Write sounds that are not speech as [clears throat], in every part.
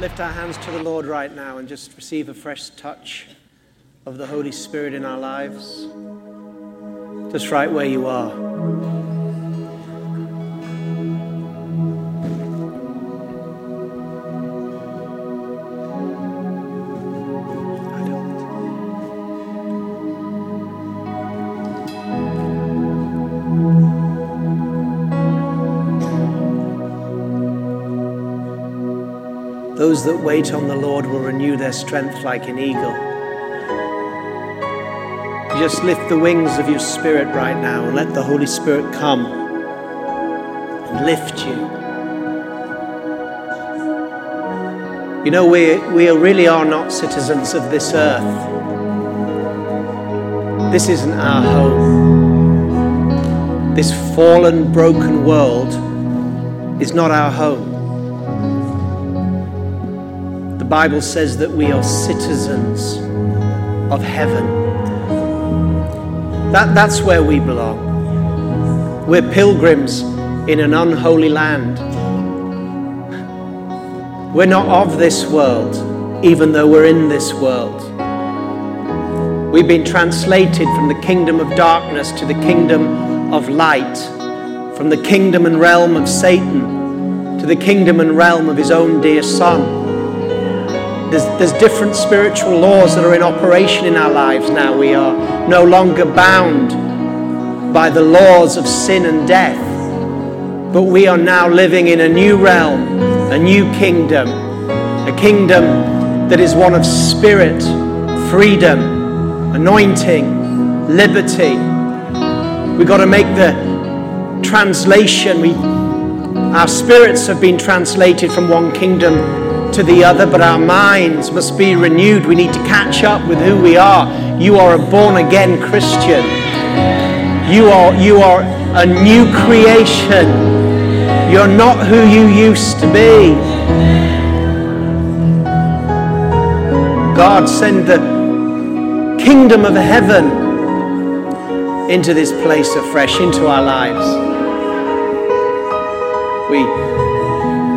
lift our hands to the Lord right now and just receive a fresh touch of the Holy Spirit in our lives? Just right where you are. Those that wait on the Lord will renew their strength like an eagle. Just lift the wings of your spirit right now and let the Holy Spirit come and lift you. You know, we, we really are not citizens of this earth. This isn't our home. This fallen, broken world is not our home. Bible says that we are citizens of heaven. That, that's where we belong. We're pilgrims in an unholy land. We're not of this world, even though we're in this world. We've been translated from the kingdom of darkness to the kingdom of light, from the kingdom and realm of Satan to the kingdom and realm of his own dear Son. There's, there's different spiritual laws that are in operation in our lives now. We are no longer bound by the laws of sin and death, but we are now living in a new realm, a new kingdom, a kingdom that is one of spirit, freedom, anointing, liberty. We've got to make the translation. We, our spirits have been translated from one kingdom to the other, but our minds must be renewed. We need to catch up with who we are. You are a born again Christian. You are, you are a new creation. You're not who you used to be. God, send the kingdom of heaven into this place afresh, into our lives. We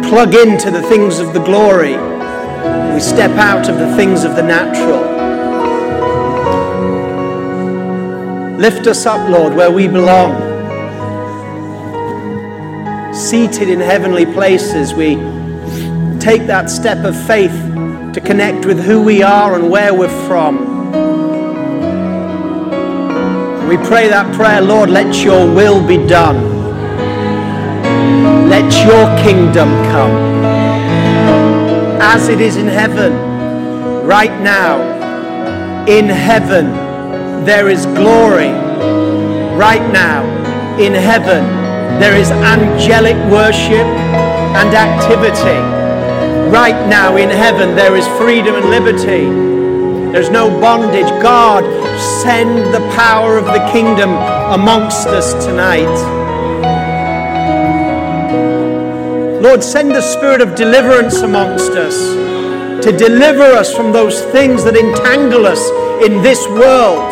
plug into the things of the glory. We step out of the things of the natural. Lift us up, Lord, where we belong. Seated in heavenly places, we take that step of faith to connect with who we are and where we're from. We pray that prayer, Lord, let your will be done let your kingdom come as it is in heaven right now. In heaven, there is glory. Right now, in heaven, there is angelic worship and activity. Right now, in heaven, there is freedom and liberty. There's no bondage. God, send the power of the kingdom amongst us tonight. Lord, send the spirit of deliverance amongst us to deliver us from those things that entangle us in this world.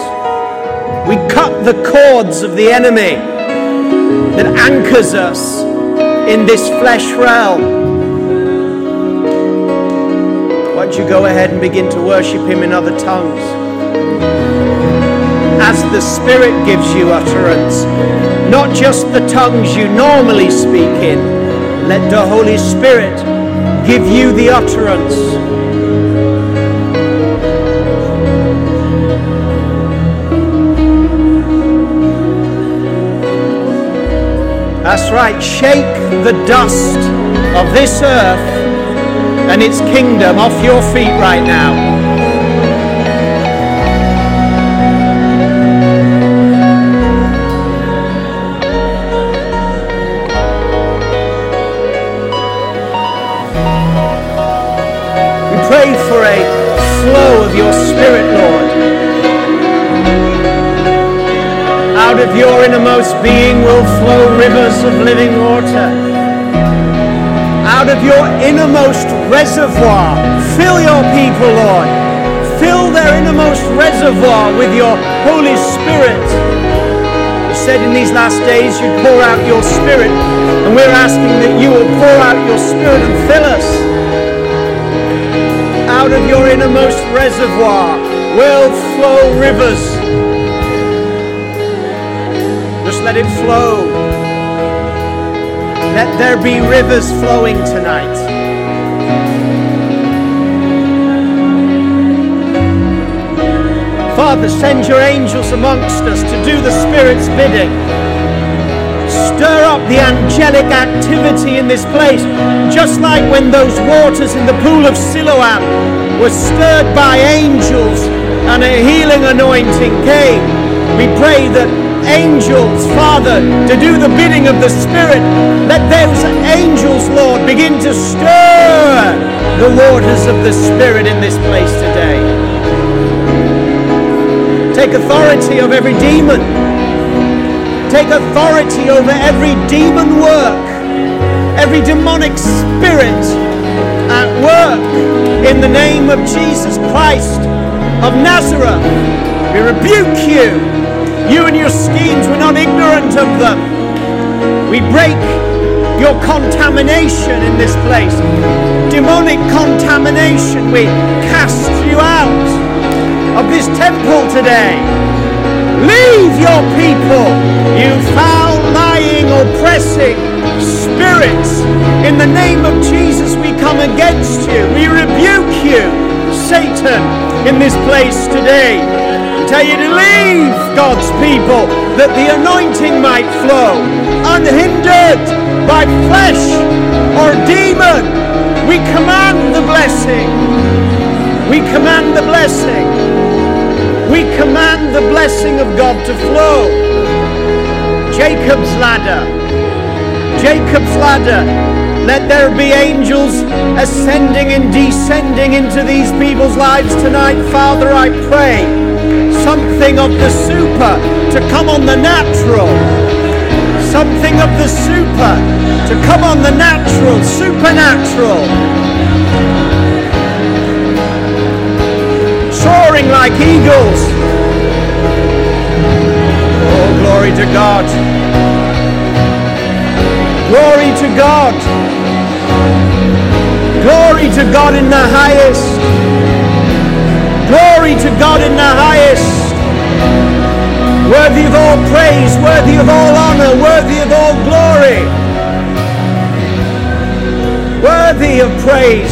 We cut the cords of the enemy that anchors us in this flesh realm. Why don't you go ahead and begin to worship Him in other tongues? As the Spirit gives you utterance, not just the tongues you normally speak in let the Holy Spirit give you the utterance. That's right, shake the dust of this earth and its kingdom off your feet right now. Rivers of living water. Out of your innermost reservoir, fill your people, Lord. Fill their innermost reservoir with your Holy Spirit. You said in these last days you'd pour out your Spirit, and we're asking that you will pour out your Spirit and fill us. Out of your innermost reservoir will flow rivers. Just let it flow. Let there be rivers flowing tonight. Father, send your angels amongst us to do the Spirit's bidding. Stir up the angelic activity in this place, just like when those waters in the pool of Siloam were stirred by angels and a healing anointing came. We pray that angels, Father, to do the bidding of the Spirit, let those angels, Lord, begin to stir the waters of the Spirit in this place today. Take authority of every demon. Take authority over every demon work, every demonic spirit at work in the name of Jesus Christ of Nazareth. We rebuke you. You and your schemes, we're not ignorant of them. We break your contamination in this place. Demonic contamination. We cast you out of this temple today. Leave your people, you foul, lying, oppressing spirits. In the name of Jesus, we come against you. We rebuke you, Satan, in this place today. Tell you to leave God's people that the anointing might flow unhindered by flesh or demon. We command the blessing. We command the blessing. We command the blessing of God to flow. Jacob's ladder. Jacob's ladder. Let there be angels ascending and descending into these people's lives tonight. Father, I pray something of the super to come on the natural. Something of the super to come on the natural, supernatural. Soaring like eagles. Oh, glory to God. Glory to God. Glory to God in the highest. Glory to God in the highest. Worthy of all praise, worthy of all honor, worthy of all glory. Worthy of praise.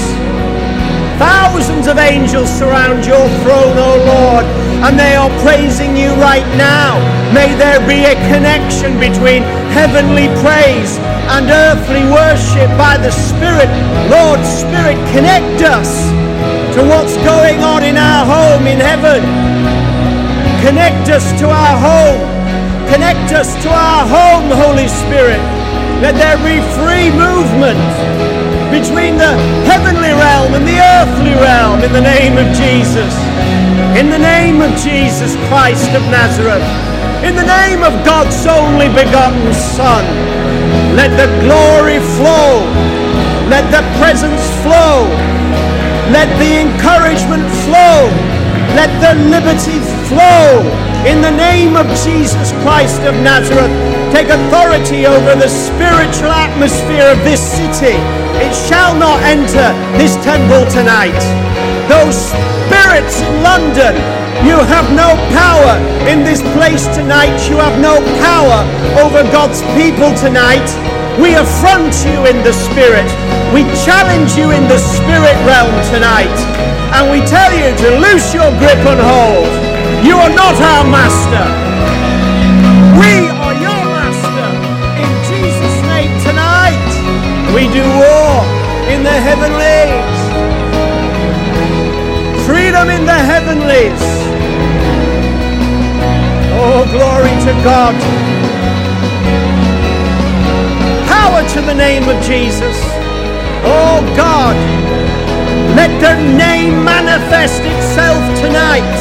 Thousands of angels surround your throne, O Lord, and they are praising you right now. May there be a connection between heavenly praise and earthly worship by the Spirit. Lord, Spirit, connect us to what's going on in our home in heaven. Connect us to our home. Connect us to our home, Holy Spirit. Let there be free movement between the heavenly realm and the earthly realm in the name of Jesus. In the name of Jesus Christ of Nazareth. In the name of God's only begotten Son. Let the glory flow. Let the presence flow. Let the encouragement flow. Let the liberty flow. In the name of Jesus Christ of Nazareth, take authority over the spiritual atmosphere of this city. It shall not enter this temple tonight. Those spirits in London, you have no power in this place tonight. You have no power over God's people tonight. We affront you in the spirit. We challenge you in the spirit realm tonight. And we tell you to loose your grip and hold. You are not our master. We are your master. In Jesus' name tonight, we do war in the heavenlies. Freedom in the heavenlies. Oh, glory to God. Power to the name of Jesus. Oh, God. Let the name manifest itself tonight.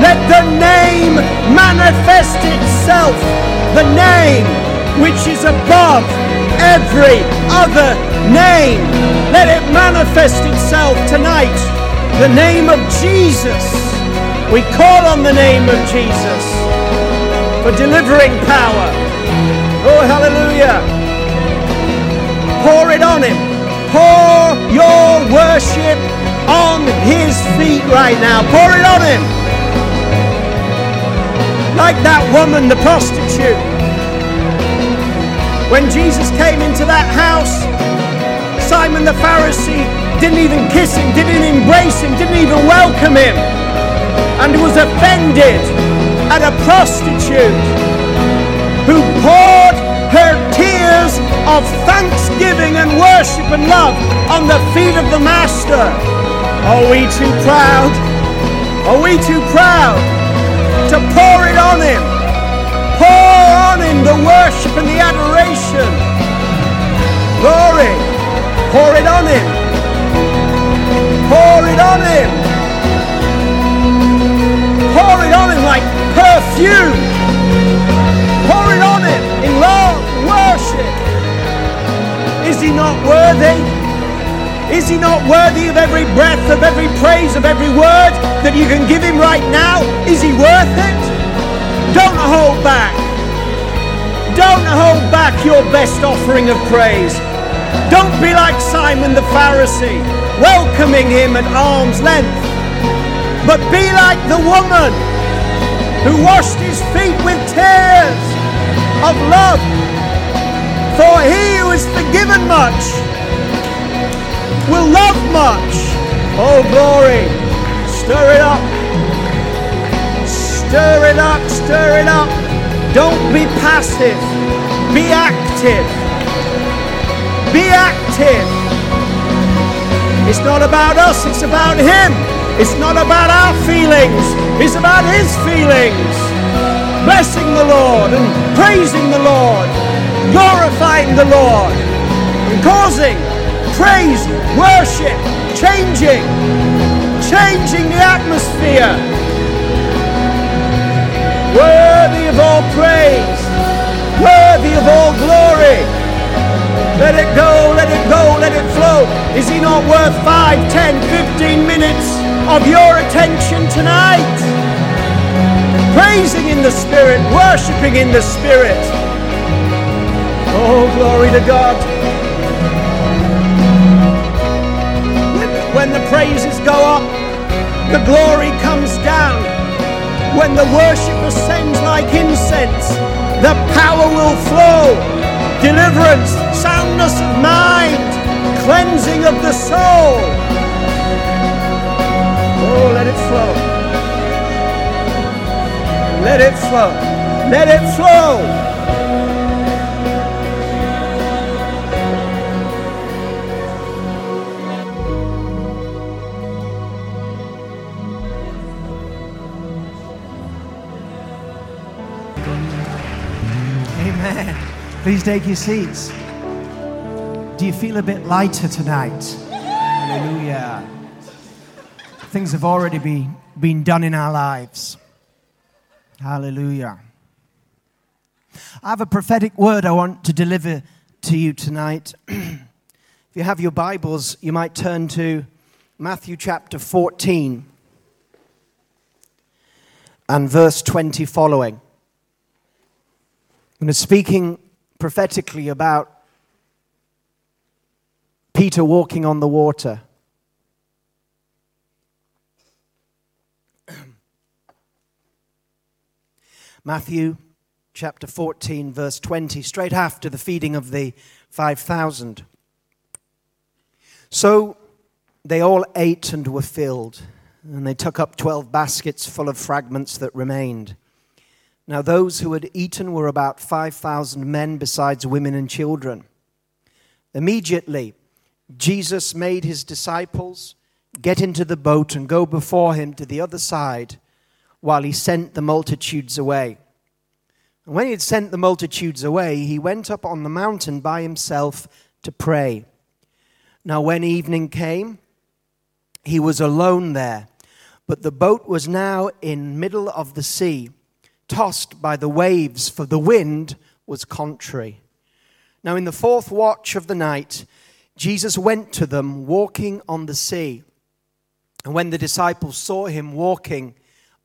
Let the name manifest itself. The name which is above every other name. Let it manifest itself tonight. The name of Jesus. We call on the name of Jesus for delivering power. Oh, hallelujah. Pour it on him. Pour your worship on his feet right now. Pour it on him. Like that woman, the prostitute. When Jesus came into that house, Simon the Pharisee didn't even kiss him, didn't embrace him, didn't even welcome him, and was offended at a prostitute who poured her tears of thanksgiving and worship and love on the feet of the Master. Are we too proud? Are we too proud to pour it on Him? Pour on Him the worship and the adoration. Glory. Pour it on Him. Pour it on Him. Pour it on Him like perfume. Is He not worthy? Is he not worthy of every breath, of every praise, of every word that you can give him right now? Is he worth it? Don't hold back. Don't hold back your best offering of praise. Don't be like Simon the Pharisee, welcoming him at arm's length. But be like the woman who washed his feet with tears of love. For he who is forgiven much will love much. Oh, glory. Stir it up. Stir it up, stir it up. Don't be passive. Be active. Be active. It's not about us, it's about Him. It's not about our feelings, it's about His feelings. Blessing the Lord and praising the Lord, glorifying the Lord, and causing praise, worship, changing, changing the atmosphere. Worthy of all praise, worthy of all glory. Let it go, let it go, let it flow. Is he not worth 5, 10, 15 minutes of your attention tonight? Praising in the Spirit, worshiping in the Spirit. Oh, glory to God. When the praises go up, the glory comes down. When the worship ascends like incense, the power will flow. Deliverance, soundness of mind, cleansing of the soul. Oh, let it flow. Let it flow. Let it flow. Please take your seats. Do you feel a bit lighter tonight? Hallelujah. Things have already been, been done in our lives. Hallelujah. I have a prophetic word I want to deliver to you tonight. [clears throat] if you have your Bibles, you might turn to Matthew chapter 14 and verse 20 following. I'm speaking prophetically about Peter walking on the water. [clears throat] Matthew chapter 14, verse 20, straight after the feeding of the 5,000. So they all ate and were filled, and they took up 12 baskets full of fragments that remained. Now, those who had eaten were about 5,000 men, besides women and children. Immediately, Jesus made his disciples get into the boat and go before him to the other side while he sent the multitudes away. And when he had sent the multitudes away, he went up on the mountain by himself to pray. Now, when evening came, he was alone there, but the boat was now in middle of the sea tossed by the waves, for the wind was contrary. Now, in the fourth watch of the night, Jesus went to them walking on the sea. And when the disciples saw him walking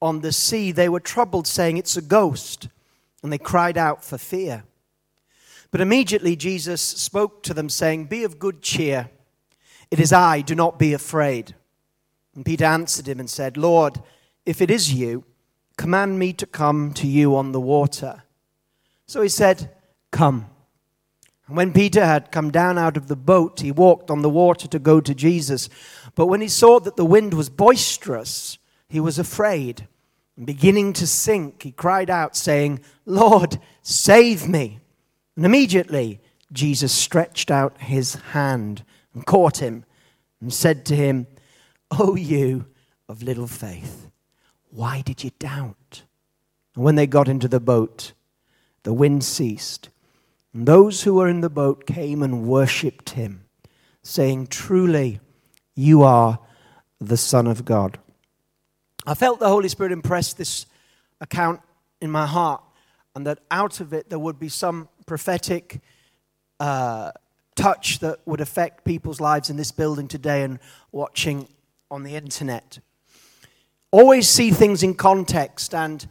on the sea, they were troubled, saying, It's a ghost. And they cried out for fear. But immediately Jesus spoke to them, saying, Be of good cheer. It is I, do not be afraid. And Peter answered him and said, Lord, if it is you, command me to come to you on the water. So he said, Come. And when Peter had come down out of the boat, he walked on the water to go to Jesus. But when he saw that the wind was boisterous, he was afraid. And beginning to sink, he cried out, saying, Lord, save me. And immediately Jesus stretched out his hand and caught him and said to him, O you of little faith, why did you doubt? And when they got into the boat, the wind ceased. And those who were in the boat came and worshipped him, saying, Truly, you are the Son of God. I felt the Holy Spirit impress this account in my heart, and that out of it there would be some prophetic uh, touch that would affect people's lives in this building today and watching on the internet. Always see things in context, and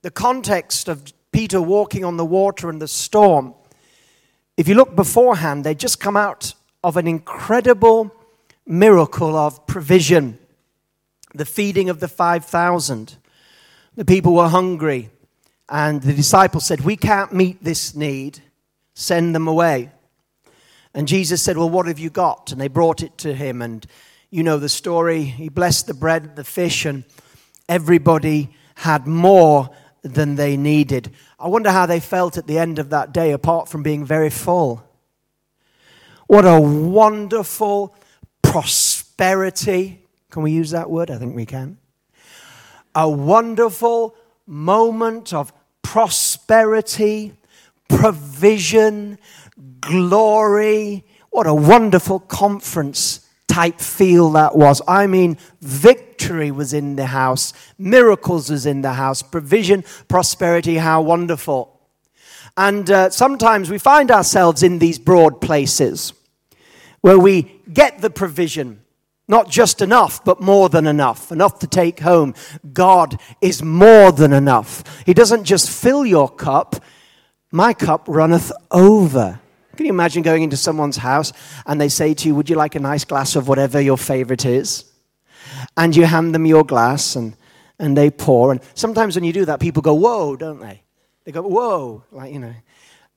the context of Peter walking on the water and the storm, if you look beforehand, they just come out of an incredible miracle of provision the feeding of the 5,000. The people were hungry, and the disciples said, We can't meet this need, send them away. And Jesus said, Well, what have you got? And they brought it to him, and you know the story. He blessed the bread, and the fish, and everybody had more than they needed. I wonder how they felt at the end of that day, apart from being very full. What a wonderful prosperity can we use that word? I think we can. A wonderful moment of prosperity, provision, glory. What a wonderful conference type feel that was. I mean, victory was in the house, miracles was in the house, provision, prosperity, how wonderful. And uh, sometimes we find ourselves in these broad places where we get the provision, not just enough, but more than enough. Enough to take home. God is more than enough. He doesn't just fill your cup, my cup runneth over. Can you imagine going into someone's house and they say to you, Would you like a nice glass of whatever your favorite is? And you hand them your glass and, and they pour. And sometimes when you do that, people go, Whoa, don't they? They go, Whoa, like, you know.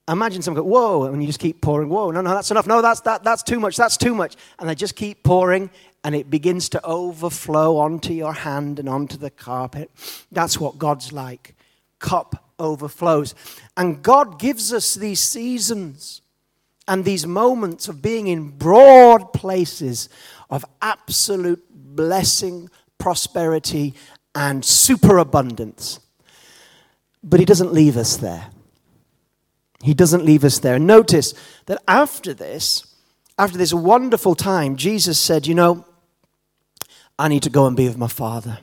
Imagine someone go, whoa, and you just keep pouring, whoa, no, no, that's enough. No, that's, that, that's too much, that's too much. And they just keep pouring, and it begins to overflow onto your hand and onto the carpet. That's what God's like. Cup overflows. And God gives us these seasons and these moments of being in broad places of absolute blessing, prosperity, and superabundance. But He doesn't leave us there. He doesn't leave us there. Notice that after this, after this wonderful time, Jesus said, You know, I need to go and be with my Father.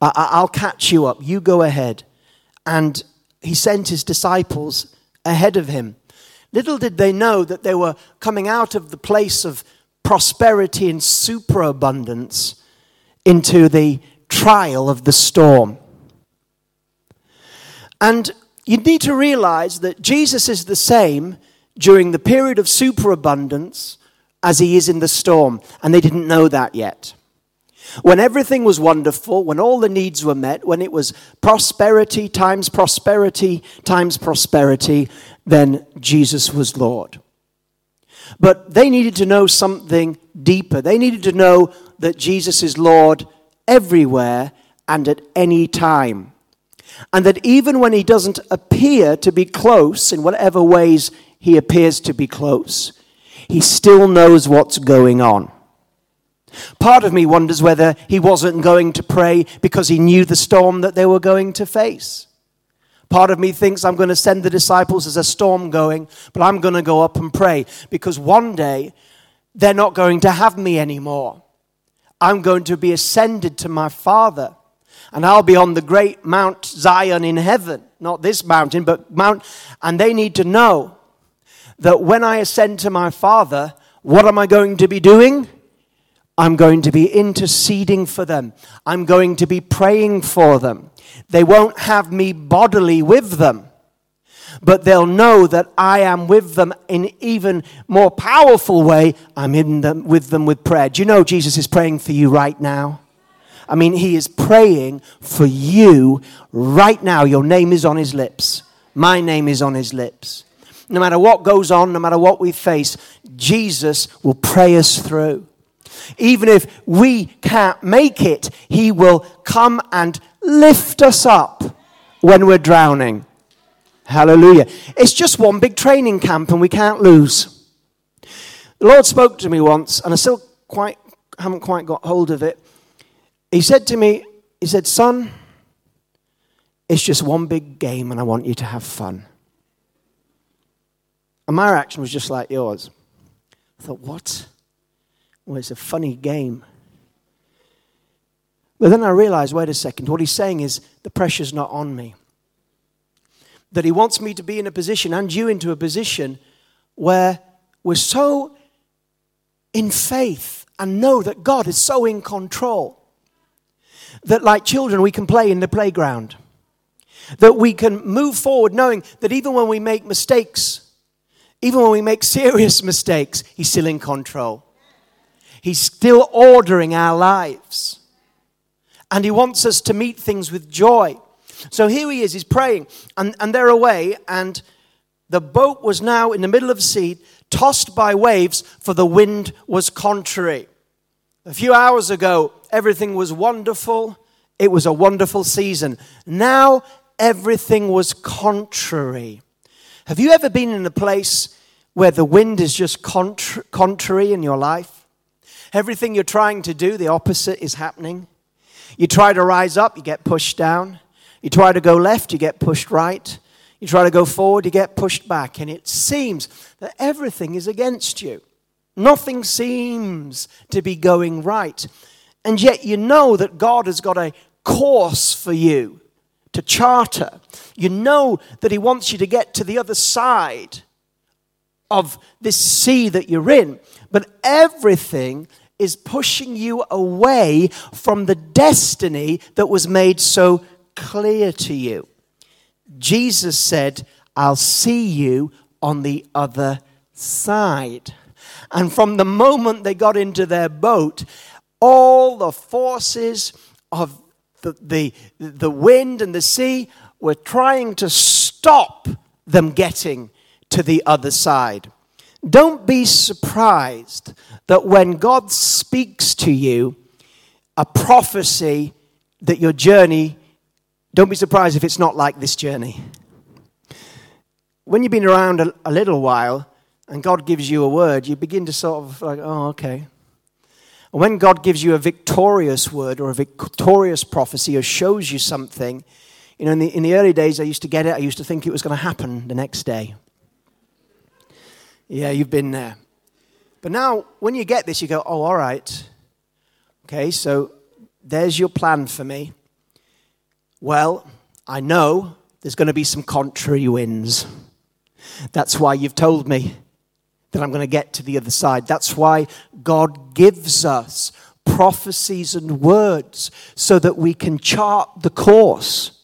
I, will catch you up. You go ahead. And he sent his disciples ahead of him. Little did they know that they were coming out of the place of prosperity and superabundance into the trial of the storm. And you need to realize that Jesus is the same during the period of superabundance as he is in the storm. And they didn't know that yet. When everything was wonderful, when all the needs were met, when it was prosperity times prosperity times prosperity, then Jesus was Lord. But they needed to know something deeper. They needed to know that Jesus is Lord everywhere and at any time. And that even when he doesn't appear to be close in whatever ways he appears to be close, he still knows what's going on. Part of me wonders whether he wasn't going to pray because he knew the storm that they were going to face. Part of me thinks I'm going to send the disciples as a storm going, but I'm going to go up and pray because one day they're not going to have me anymore. I'm going to be ascended to my Father, and I'll be on the great Mount Zion in heaven. Not this mountain, but Mount. And they need to know that when I ascend to my Father, what am I going to be doing? I'm going to be interceding for them. I'm going to be praying for them. They won't have me bodily with them. but they'll know that I am with them in even more powerful way. I'm in them with them with prayer. Do you know Jesus is praying for you right now? I mean, he is praying for you right now. Your name is on his lips. My name is on his lips. No matter what goes on, no matter what we face, Jesus will pray us through. Even if we can't make it, he will come and lift us up when we're drowning. Hallelujah. It's just one big training camp and we can't lose. The Lord spoke to me once, and I still quite haven't quite got hold of it. He said to me, He said, Son, it's just one big game and I want you to have fun. And my reaction was just like yours. I thought, What? Well, it's a funny game. But then I realized, wait a second, what he's saying is the pressure's not on me that He wants me to be in a position and you into a position where we're so in faith and know that God is so in control that, like children, we can play in the playground. That we can move forward knowing that even when we make mistakes, even when we make serious mistakes, He's still in control. He's still ordering our lives. And He wants us to meet things with joy. So here he is, he's praying, and, and they're away, and the boat was now in the middle of the sea, tossed by waves, for the wind was contrary. A few hours ago, everything was wonderful. It was a wonderful season. Now, everything was contrary. Have you ever been in a place where the wind is just contra- contrary in your life? Everything you're trying to do, the opposite is happening. You try to rise up, you get pushed down. You try to go left, you get pushed right. You try to go forward, you get pushed back. And it seems that everything is against you. Nothing seems to be going right. And yet you know that God has got a course for you to charter. You know that He wants you to get to the other side of this sea that you're in. But everything is pushing you away from the destiny that was made so clear to you. Jesus said, I'll see you on the other side. And from the moment they got into their boat, all the forces of the, the, the wind and the sea were trying to stop them getting to the other side. Don't be surprised that when God speaks to you, a prophecy that your journey don't be surprised if it's not like this journey. When you've been around a, a little while and God gives you a word, you begin to sort of like, oh, okay. And when God gives you a victorious word or a victorious prophecy or shows you something, you know, in the, in the early days, I used to get it, I used to think it was going to happen the next day. Yeah, you've been there. But now, when you get this, you go, oh, all right. Okay, so there's your plan for me. Well, I know there's going to be some contrary winds. That's why you've told me that I'm going to get to the other side. That's why God gives us prophecies and words so that we can chart the course.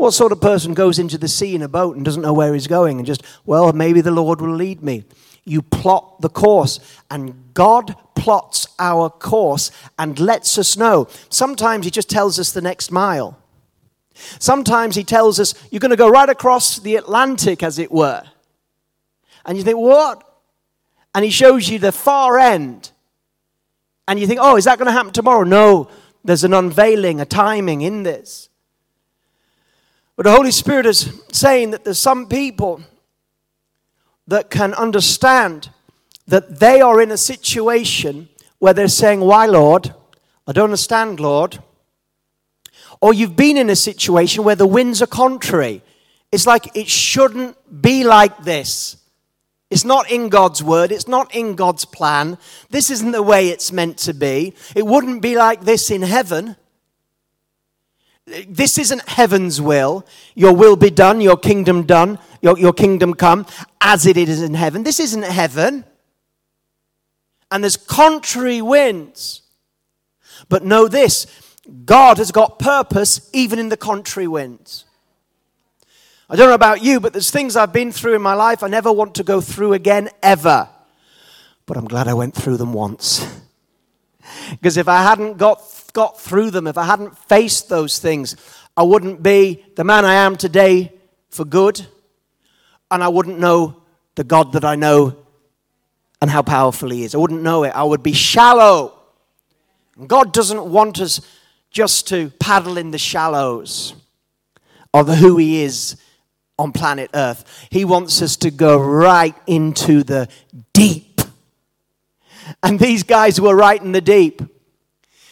What sort of person goes into the sea in a boat and doesn't know where he's going and just, well, maybe the Lord will lead me? You plot the course, and God plots our course and lets us know. Sometimes He just tells us the next mile. Sometimes he tells us, you're going to go right across the Atlantic, as it were. And you think, what? And he shows you the far end. And you think, oh, is that going to happen tomorrow? No, there's an unveiling, a timing in this. But the Holy Spirit is saying that there's some people that can understand that they are in a situation where they're saying, Why, Lord? I don't understand, Lord. Or you've been in a situation where the winds are contrary. It's like it shouldn't be like this. It's not in God's word. It's not in God's plan. This isn't the way it's meant to be. It wouldn't be like this in heaven. This isn't heaven's will. Your will be done, your kingdom done, your, your kingdom come as it is in heaven. This isn't heaven. And there's contrary winds. But know this God has got purpose even in the contrary winds. I don't know about you, but there's things I've been through in my life I never want to go through again, ever. But I'm glad I went through them once. [laughs] Because if I hadn't got, got through them, if I hadn't faced those things, I wouldn't be the man I am today for good, and I wouldn't know the God that I know and how powerful He is. I wouldn't know it. I would be shallow. God doesn't want us just to paddle in the shallows of who He is on planet Earth. He wants us to go right into the deep. And these guys were right in the deep.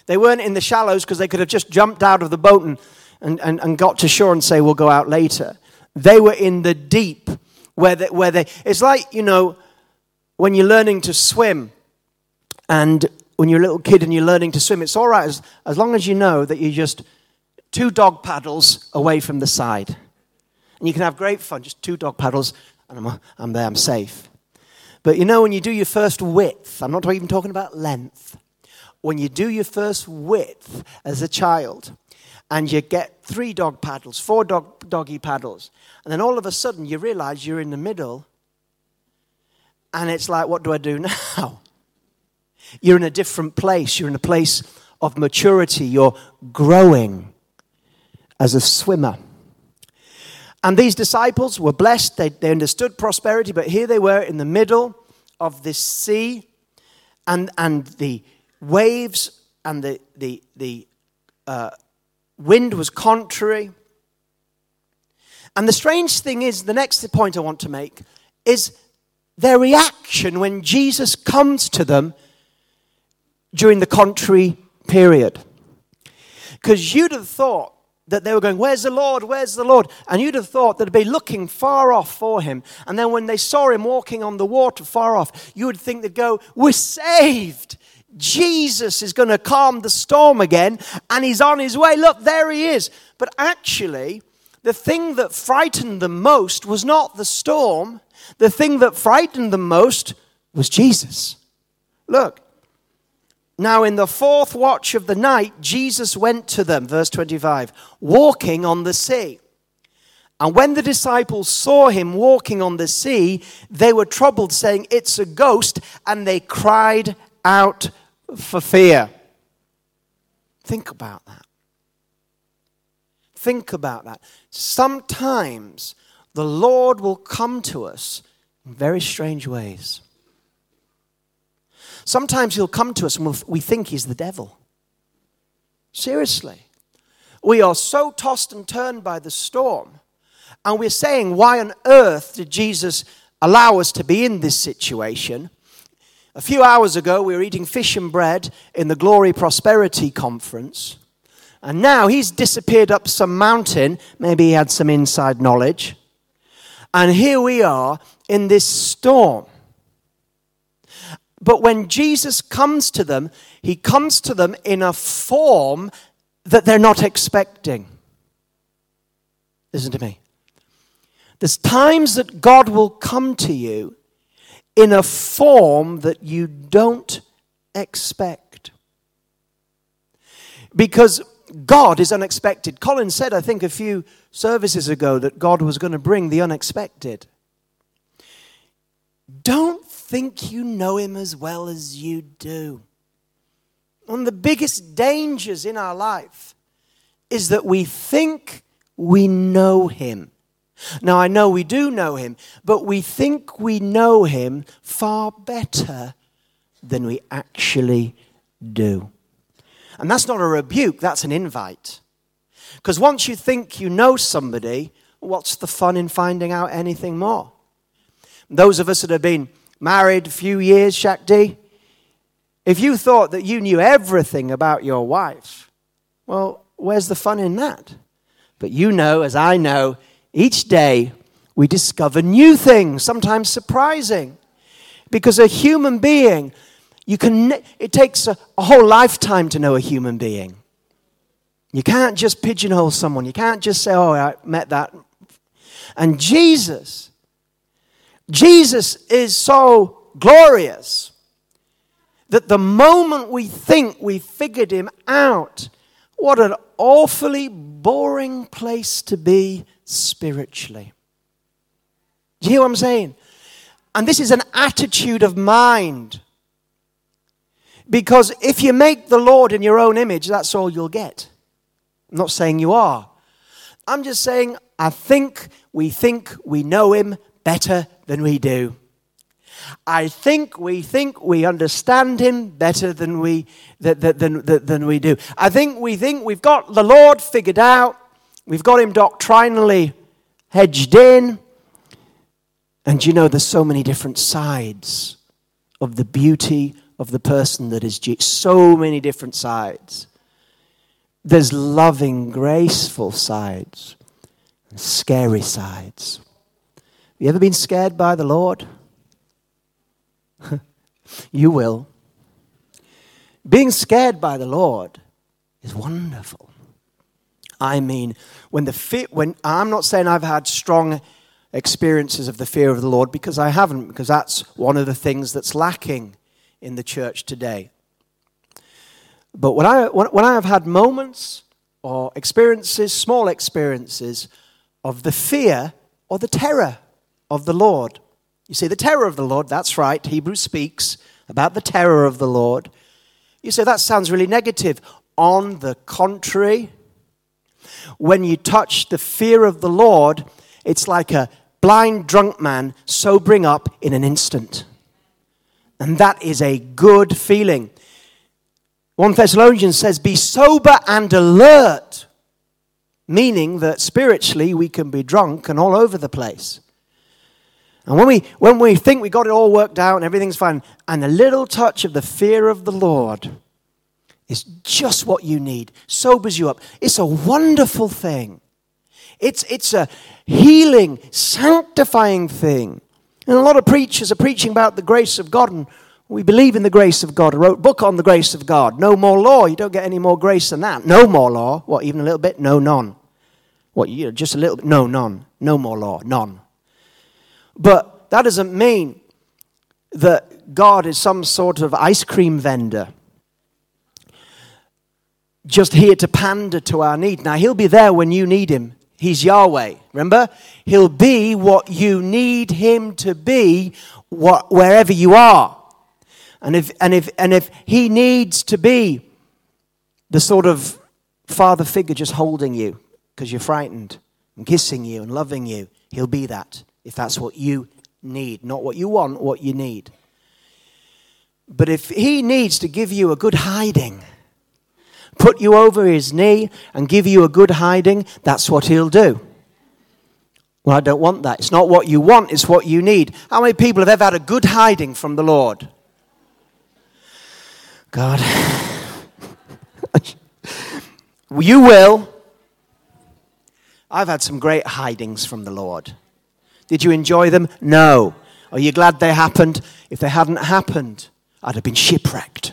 They weren't in the shallows because they could have just jumped out of the boat and, and, and, and got to shore and say, We'll go out later. They were in the deep where they, where they, it's like, you know, when you're learning to swim and when you're a little kid and you're learning to swim, it's all right as, as long as you know that you're just two dog paddles away from the side. And you can have great fun, just two dog paddles, and I'm, I'm there, I'm safe. But you know, when you do your first width, I'm not even talking about length, when you do your first width as a child, and you get three dog paddles, four dog, doggy paddles, and then all of a sudden you realize you're in the middle, and it's like, what do I do [laughs] now? You're in a different place. You're in a place of maturity. You're growing as a swimmer. And these disciples were blessed. They, they understood prosperity, but here they were in the middle of this sea, and, and the waves and the, the, the uh, wind was contrary. And the strange thing is, the next point I want to make is their reaction when Jesus comes to them during the contrary period. Because you'd have thought that they were going, Where's the Lord? Where's the Lord? And you'd have thought they'd be looking far off for him. And then when they saw him walking on the water far off, you would think they'd go, We're saved. Jesus is going to calm the storm again and he's on his way. Look, there he is. But actually, the thing that frightened them most was not the storm, the thing that frightened them most was Jesus. Look, now, in the fourth watch of the night, Jesus went to them, verse 25, walking on the sea. And when the disciples saw him walking on the sea, they were troubled, saying, It's a ghost, and they cried out for fear. Think about that. Think about that. Sometimes the Lord will come to us in very strange ways. Sometimes he'll come to us and we think he's the devil. Seriously. We are so tossed and turned by the storm. And we're saying, why on earth did Jesus allow us to be in this situation? A few hours ago, we were eating fish and bread in the Glory Prosperity Conference. And now he's disappeared up some mountain. Maybe he had some inside knowledge. And here we are in this storm. But when Jesus comes to them, he comes to them in a form that they're not expecting. Listen to me. There's times that God will come to you in a form that you don't expect. Because God is unexpected. Colin said, I think, a few services ago that God was going to bring the unexpected. Don't think you know him as well as you do. One of the biggest dangers in our life is that we think we know him. Now, I know we do know him, but we think we know him far better than we actually do. And that's not a rebuke, that's an invite. Because once you think you know somebody, what's the fun in finding out anything more? Those of us that have been married a few years, Shakti, if you thought that you knew everything about your wife, well, where's the fun in that? But you know, as I know, each day we discover new things, sometimes surprising. Because a human being, you can, it takes a, a whole lifetime to know a human being. You can't just pigeonhole someone. You can't just say, oh, I met that. And Jesus, Jesus is so glorious that the moment we think we figured him out, what an awfully boring place to be spiritually. Do you hear what I'm saying? And this is an attitude of mind. Because if you make the Lord in your own image, that's all you'll get. I'm not saying you are. I'm just saying, I think we think we know Him better than we do. I think we think we understand Him better than we, than, than, than, we do. I think we think we've got the Lord figured out, we've got Him doctrinally hedged in. And you know, there's so many different sides of the beauty of the person that is Jesus. So many different sides. There's loving, graceful sides, and scary sides. Have you ever been scared by the Lord? [laughs] you will. Being scared by the Lord is wonderful. I mean, when the fear, when I'm not saying I've had strong experiences of the fear of the Lord because I haven't, because that's one of the things that's lacking in the church today. But when I, when I have had moments or experiences, small experiences, of the fear or the terror of the Lord. You see, the terror of the Lord, that's right, Hebrews speaks about the terror of the Lord. You say, that sounds really negative. On the contrary, when you touch the fear of the Lord, it's like a blind drunk man sobering up in an instant. And that is a good feeling. 1 Thessalonians says, Be sober and alert, meaning that spiritually we can be drunk and all over the place. And when we, when we think we got it all worked out and everything's fine, and a little touch of the fear of the Lord is just what you need, sobers you up. It's a wonderful thing. It's, it's a healing, sanctifying thing. And a lot of preachers are preaching about the grace of God, and we believe in the grace of God. I wrote a book on the grace of God. No more law. You don't get any more grace than that. No more law. What, even a little bit? No, none. What, you know, just a little bit? No, none. No more law. None. But that doesn't mean that God is some sort of ice cream vendor just here to pander to our need. Now, He'll be there when you need Him. He's Yahweh. Remember? He'll be what you need him to be what, wherever you are. And if, and, if, and if he needs to be the sort of father figure just holding you because you're frightened and kissing you and loving you, he'll be that if that's what you need. Not what you want, what you need. But if he needs to give you a good hiding, put you over his knee and give you a good hiding, that's what he'll do. Well, I don't want that. It's not what you want, it's what you need. How many people have ever had a good hiding from the Lord? God. [laughs] you will. I've had some great hidings from the Lord. Did you enjoy them? No. Are you glad they happened? If they hadn't happened, I'd have been shipwrecked.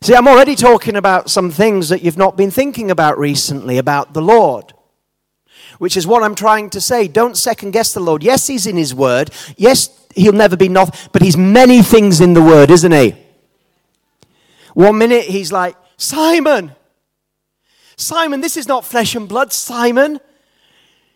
See, I'm already talking about some things that you've not been thinking about recently about the Lord, which is what I'm trying to say. Don't second guess the Lord. Yes, He's in His Word. Yes, He'll never be nothing, but He's many things in the Word, isn't He? One minute He's like, Simon, Simon, this is not flesh and blood, Simon.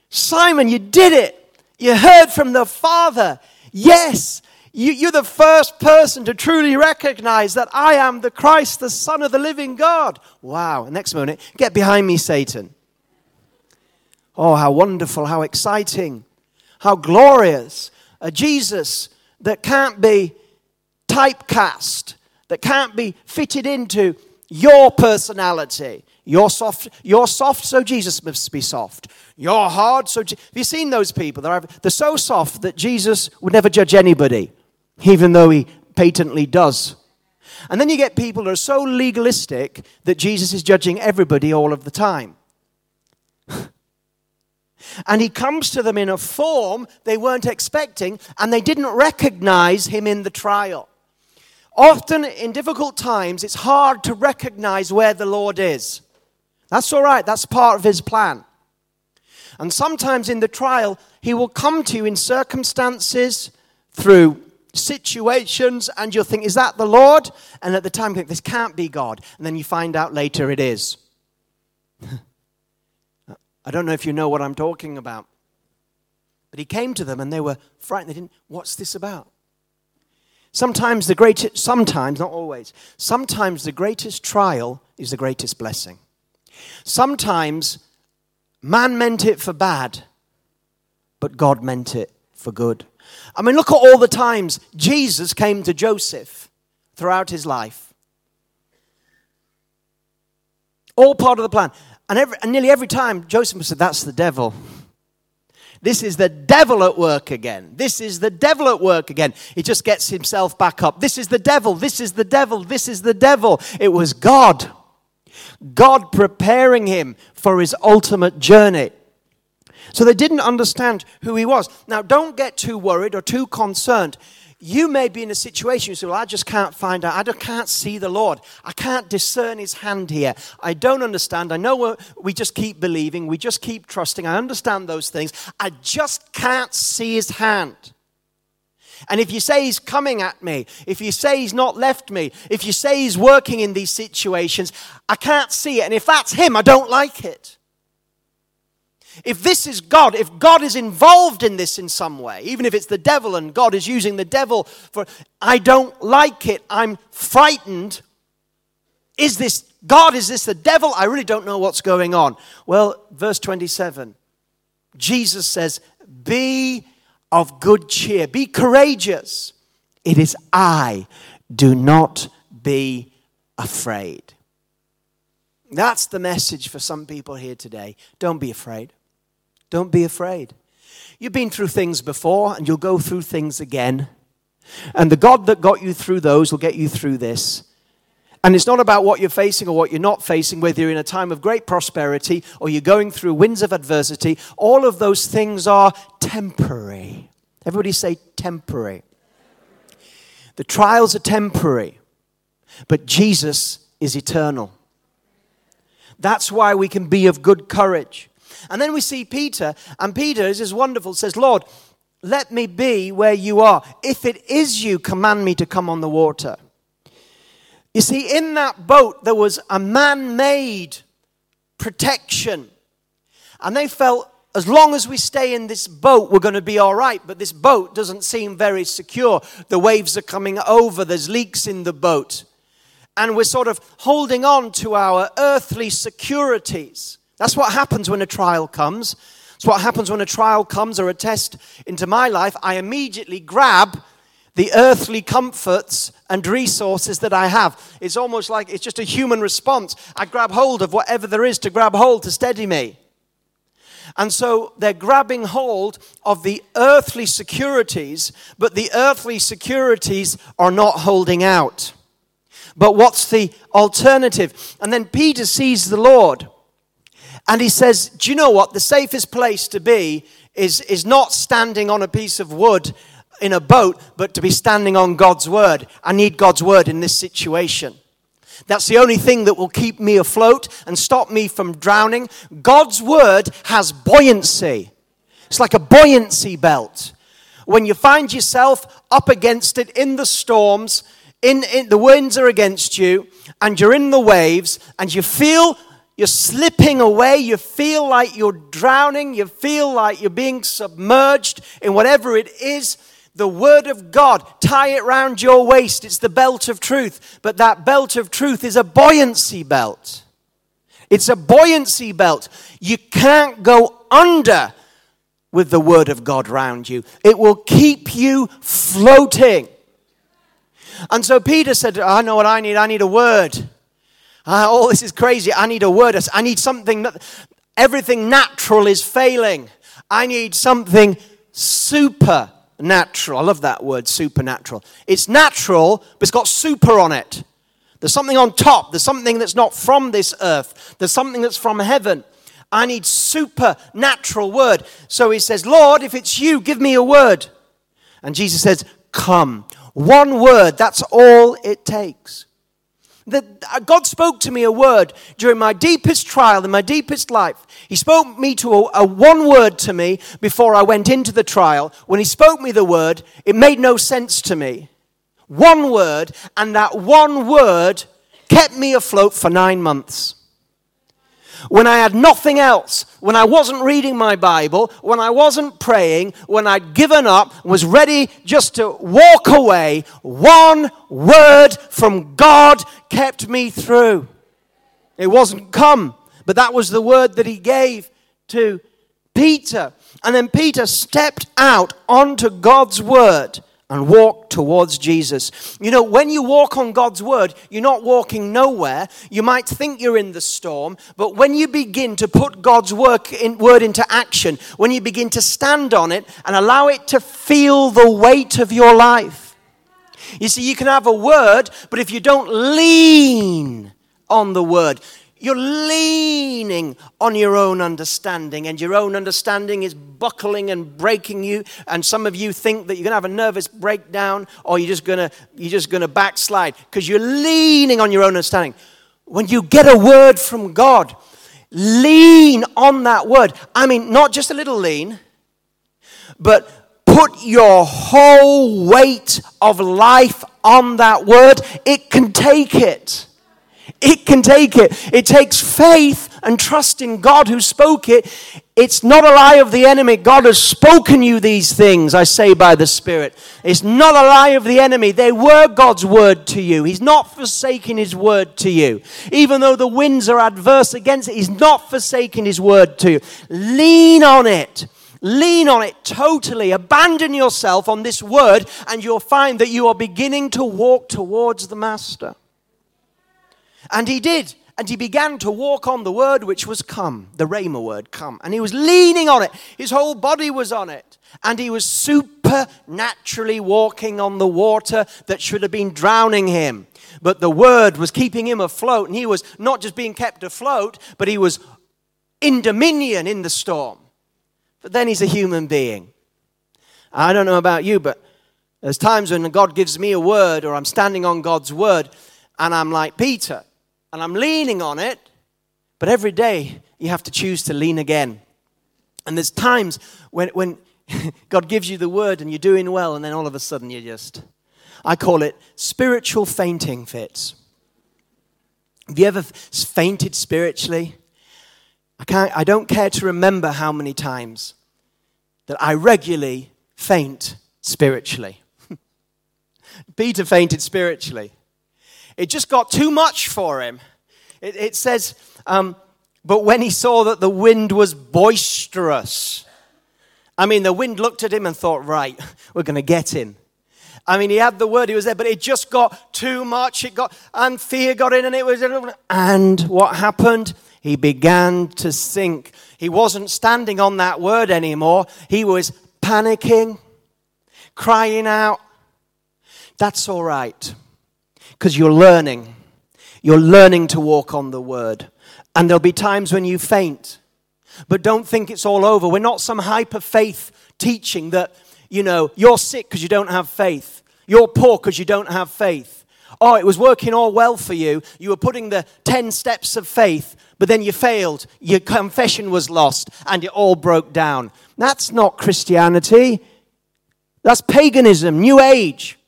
Simon, you did it. You heard from the Father. Yes, you, are the first person to truly recognize that I am the Christ, the Son of the living God. Wow. Next moment, get behind me, Satan. Oh, how wonderful, how exciting, how glorious. A Jesus that can't be typecast, that can't be fitted into your personality. You're soft, you're soft, so Jesus must be soft. You're hard, so. Je- Have you seen those people? They're, they're so soft that Jesus would never judge anybody even though he patently does. And then you get people who are so legalistic that Jesus is judging everybody all of the time. [laughs] and he comes to them in a form they weren't expecting, and they didn't recognize him in the trial. Often in difficult times, it's hard to recognize where the Lord is. That's all right, that's part of his plan. And sometimes in the trial, he will come to you in circumstances through situations and you'll think, is that the Lord? And at the time, you think, this can't be God. And then you find out later it is. [laughs] I don't know if you know what I'm talking about. But he came to them and they were frightened. They didn't, what's this about? Sometimes the greatest, sometimes, not always, sometimes the greatest trial is the greatest blessing. Sometimes man meant it for bad, but God meant it for good. I mean, look at all the times Jesus came to Joseph throughout his life. All part of the plan. And, every, and nearly every time, Joseph said, That's the devil. This is the devil at work again. This is the devil at work again. He just gets himself back up. This is the devil. This is the devil. This is the devil. It was God. God preparing him for his ultimate journey. So they didn't understand who he was. Now, don't get too worried or too concerned you may be in a situation you say, Well, I just can't find out. I can't see the Lord. I can't discern his hand here. I don't understand. I know we just keep believing, we just keep trusting. I understand those things. I just can't see his hand. And if you say he's coming at me, if you say he's not left me, if you say he's working in these situations, I can't see it. And if that's him, I don't like it. If this is God, if God is involved in this in some way, even if it's the devil and God is using the devil for, I don't like it. I'm frightened. Is this God? Is this the devil? I really don't know what's going on. Well, verse 27, Jesus says, Be of good cheer, be courageous. It is I. Do not be afraid. That's the message for some people here today. Don't be afraid. Don't be afraid. You've been through things before and you'll go through things again. And the God that got you through those will get you through this. And it's not about what you're facing or what you're not facing, whether you're in a time of great prosperity or you're going through winds of adversity. All of those things are temporary. Everybody say temporary. The trials are temporary, but Jesus is eternal. That's why we can be of good courage. And then we see Peter, and Peter is wonderful, says, Lord, let me be where you are. If it is you, command me to come on the water. You see, in that boat, there was a man made protection. And they felt, as long as we stay in this boat, we're going to be all right. But this boat doesn't seem very secure. The waves are coming over, there's leaks in the boat. And we're sort of holding on to our earthly securities. That's what happens when a trial comes. It's what happens when a trial comes or a test into my life. I immediately grab the earthly comforts and resources that I have. It's almost like it's just a human response. I grab hold of whatever there is to grab hold to steady me. And so they're grabbing hold of the earthly securities, but the earthly securities are not holding out. But what's the alternative? And then Peter sees the Lord. And he says, Do you know what? The safest place to be is, is not standing on a piece of wood in a boat, but to be standing on God's word. I need God's word in this situation. That's the only thing that will keep me afloat and stop me from drowning. God's word has buoyancy. It's like a buoyancy belt. When you find yourself up against it in the storms, in, in the winds are against you, and you're in the waves, and you feel you're slipping away. You feel like you're drowning. You feel like you're being submerged in whatever it is. The Word of God, tie it round your waist. It's the belt of truth. But that belt of truth is a buoyancy belt. It's a buoyancy belt. You can't go under with the Word of God round you, it will keep you floating. And so Peter said, I know what I need. I need a word. Uh, oh, this is crazy. I need a word. I need something. That, everything natural is failing. I need something supernatural. I love that word, supernatural. It's natural, but it's got super on it. There's something on top. There's something that's not from this earth. There's something that's from heaven. I need supernatural word. So he says, Lord, if it's you, give me a word. And Jesus says, Come. One word, that's all it takes that uh, God spoke to me a word during my deepest trial in my deepest life. He spoke me to a, a, one word to me before I went into the trial. When he spoke me the word, it made no sense to me. One word, and that one word kept me afloat for nine months. When I had nothing else, when I wasn't reading my Bible, when I wasn't praying, when I'd given up, was ready just to walk away, one word from God kept me through. It wasn't come, but that was the word that he gave to Peter. And then Peter stepped out onto God's word and walk towards Jesus. You know, when you walk on God's word, you're not walking nowhere. You might think you're in the storm, but when you begin to put God's work in, word into action, when you begin to stand on it and allow it to feel the weight of your life. You see, you can have a word, but if you don't lean on the word, you're leaning on your own understanding, and your own understanding is buckling and breaking you. And some of you think that you're going to have a nervous breakdown or you're just going to, you're just going to backslide because you're leaning on your own understanding. When you get a word from God, lean on that word. I mean, not just a little lean, but put your whole weight of life on that word. It can take it. It can take it. It takes faith and trust in God who spoke it. It's not a lie of the enemy. God has spoken you these things, I say by the Spirit. It's not a lie of the enemy. They were God's word to you. He's not forsaking his word to you. Even though the winds are adverse against it, he's not forsaking his word to you. Lean on it. Lean on it totally. Abandon yourself on this word, and you'll find that you are beginning to walk towards the Master. And he did. And he began to walk on the word which was come, the Rhema word, come. And he was leaning on it. His whole body was on it. And he was supernaturally walking on the water that should have been drowning him. But the word was keeping him afloat. And he was not just being kept afloat, but he was in dominion in the storm. But then he's a human being. I don't know about you, but there's times when God gives me a word or I'm standing on God's word and I'm like Peter and I'm leaning on it, but every day you have to choose to lean again. And there's times when, when [laughs] God gives you the word and you're doing well, and then all of a sudden you just, I call it spiritual fainting fits. Have you ever fainted spiritually? I, can't, I don't care to remember how many times that I regularly faint spiritually. [laughs] Peter fainted spiritually. It just got too much for him. It, it says, um, but when he saw that the wind was boisterous, I mean, the wind looked at him and thought, right, we're going to get him. I mean, he had the word, he was there, but it just got too much. It got, and fear got in, and it was, and what happened? He began to sink. He wasn't standing on that word anymore. He was panicking, crying out. That's all right because you're learning. You're learning to walk on the word. And there'll be times when you faint. But don't think it's all over. We're not some hyper faith teaching that, you know, you're sick because you don't have faith. You're poor because you don't have faith. Oh, it was working all well for you. You were putting the 10 steps of faith, but then you failed. Your confession was lost and it all broke down. That's not Christianity. That's paganism, New Age.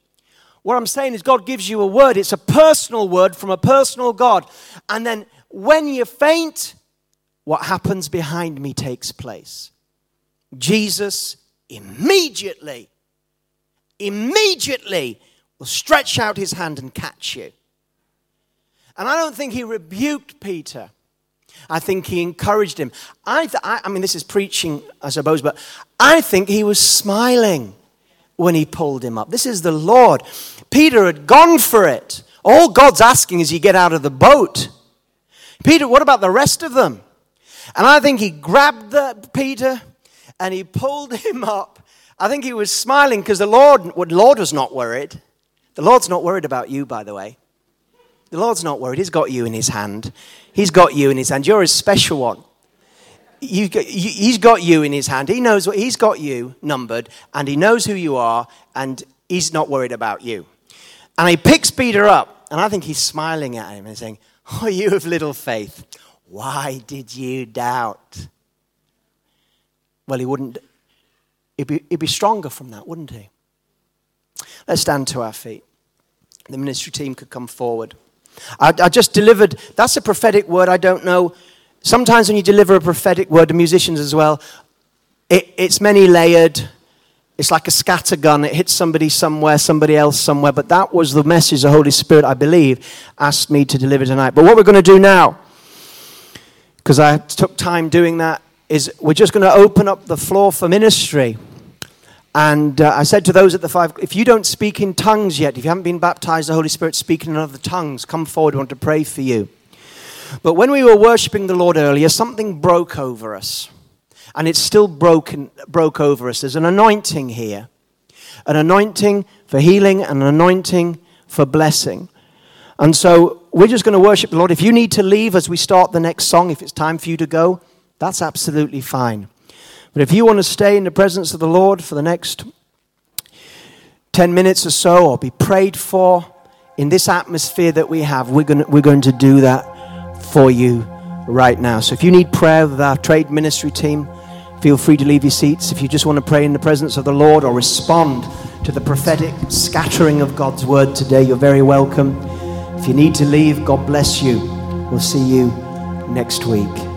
What I'm saying is, God gives you a word. It's a personal word from a personal God. And then when you faint, what happens behind me takes place. Jesus immediately, immediately will stretch out his hand and catch you. And I don't think he rebuked Peter. I think he encouraged him. I, th- I, I mean, this is preaching, I suppose, but I think he was smiling when he pulled him up. This is the Lord. Peter had gone for it. All God's asking is you get out of the boat. Peter, what about the rest of them? And I think he grabbed the, Peter and he pulled [laughs] him up. I think he was smiling because the Lord, the Lord was not worried. The Lord's not worried about you, by the way. The Lord's not worried. He's got you in his hand. He's got you in his hand. You're a special one you, he's got you in his hand. He knows what he's got you numbered, and he knows who you are, and he's not worried about you. And he picks Peter up, and I think he's smiling at him and saying, Oh, you of little faith, why did you doubt? Well, he wouldn't, he'd be, he'd be stronger from that, wouldn't he? Let's stand to our feet. The ministry team could come forward. I, I just delivered, that's a prophetic word. I don't know sometimes when you deliver a prophetic word to musicians as well, it, it's many layered. It's like a scatter gun. It hits somebody somewhere, somebody else somewhere. But that was the message the Holy Spirit, I believe, asked me to deliver tonight. But what we're going to do now, because I took time doing that, is we're just going to open up the floor for ministry. And uh, I said to those at the five, if you don't speak in tongues yet, if you haven't been baptized, the Holy Spirit speaking in other tongues, come forward. We want to pray for you. But when we were worshiping the Lord earlier, something broke over us. And it's still broken, broke over us. There's an anointing here an anointing for healing, and an anointing for blessing. And so we're just going to worship the Lord. If you need to leave as we start the next song, if it's time for you to go, that's absolutely fine. But if you want to stay in the presence of the Lord for the next 10 minutes or so, or be prayed for in this atmosphere that we have, we're going to, we're going to do that for you right now. So if you need prayer with our trade ministry team, feel free to leave your seats. If you just want to pray in the presence of the Lord or respond to the prophetic scattering of God's word today, you're very welcome. If you need to leave, God bless you. We'll see you next week.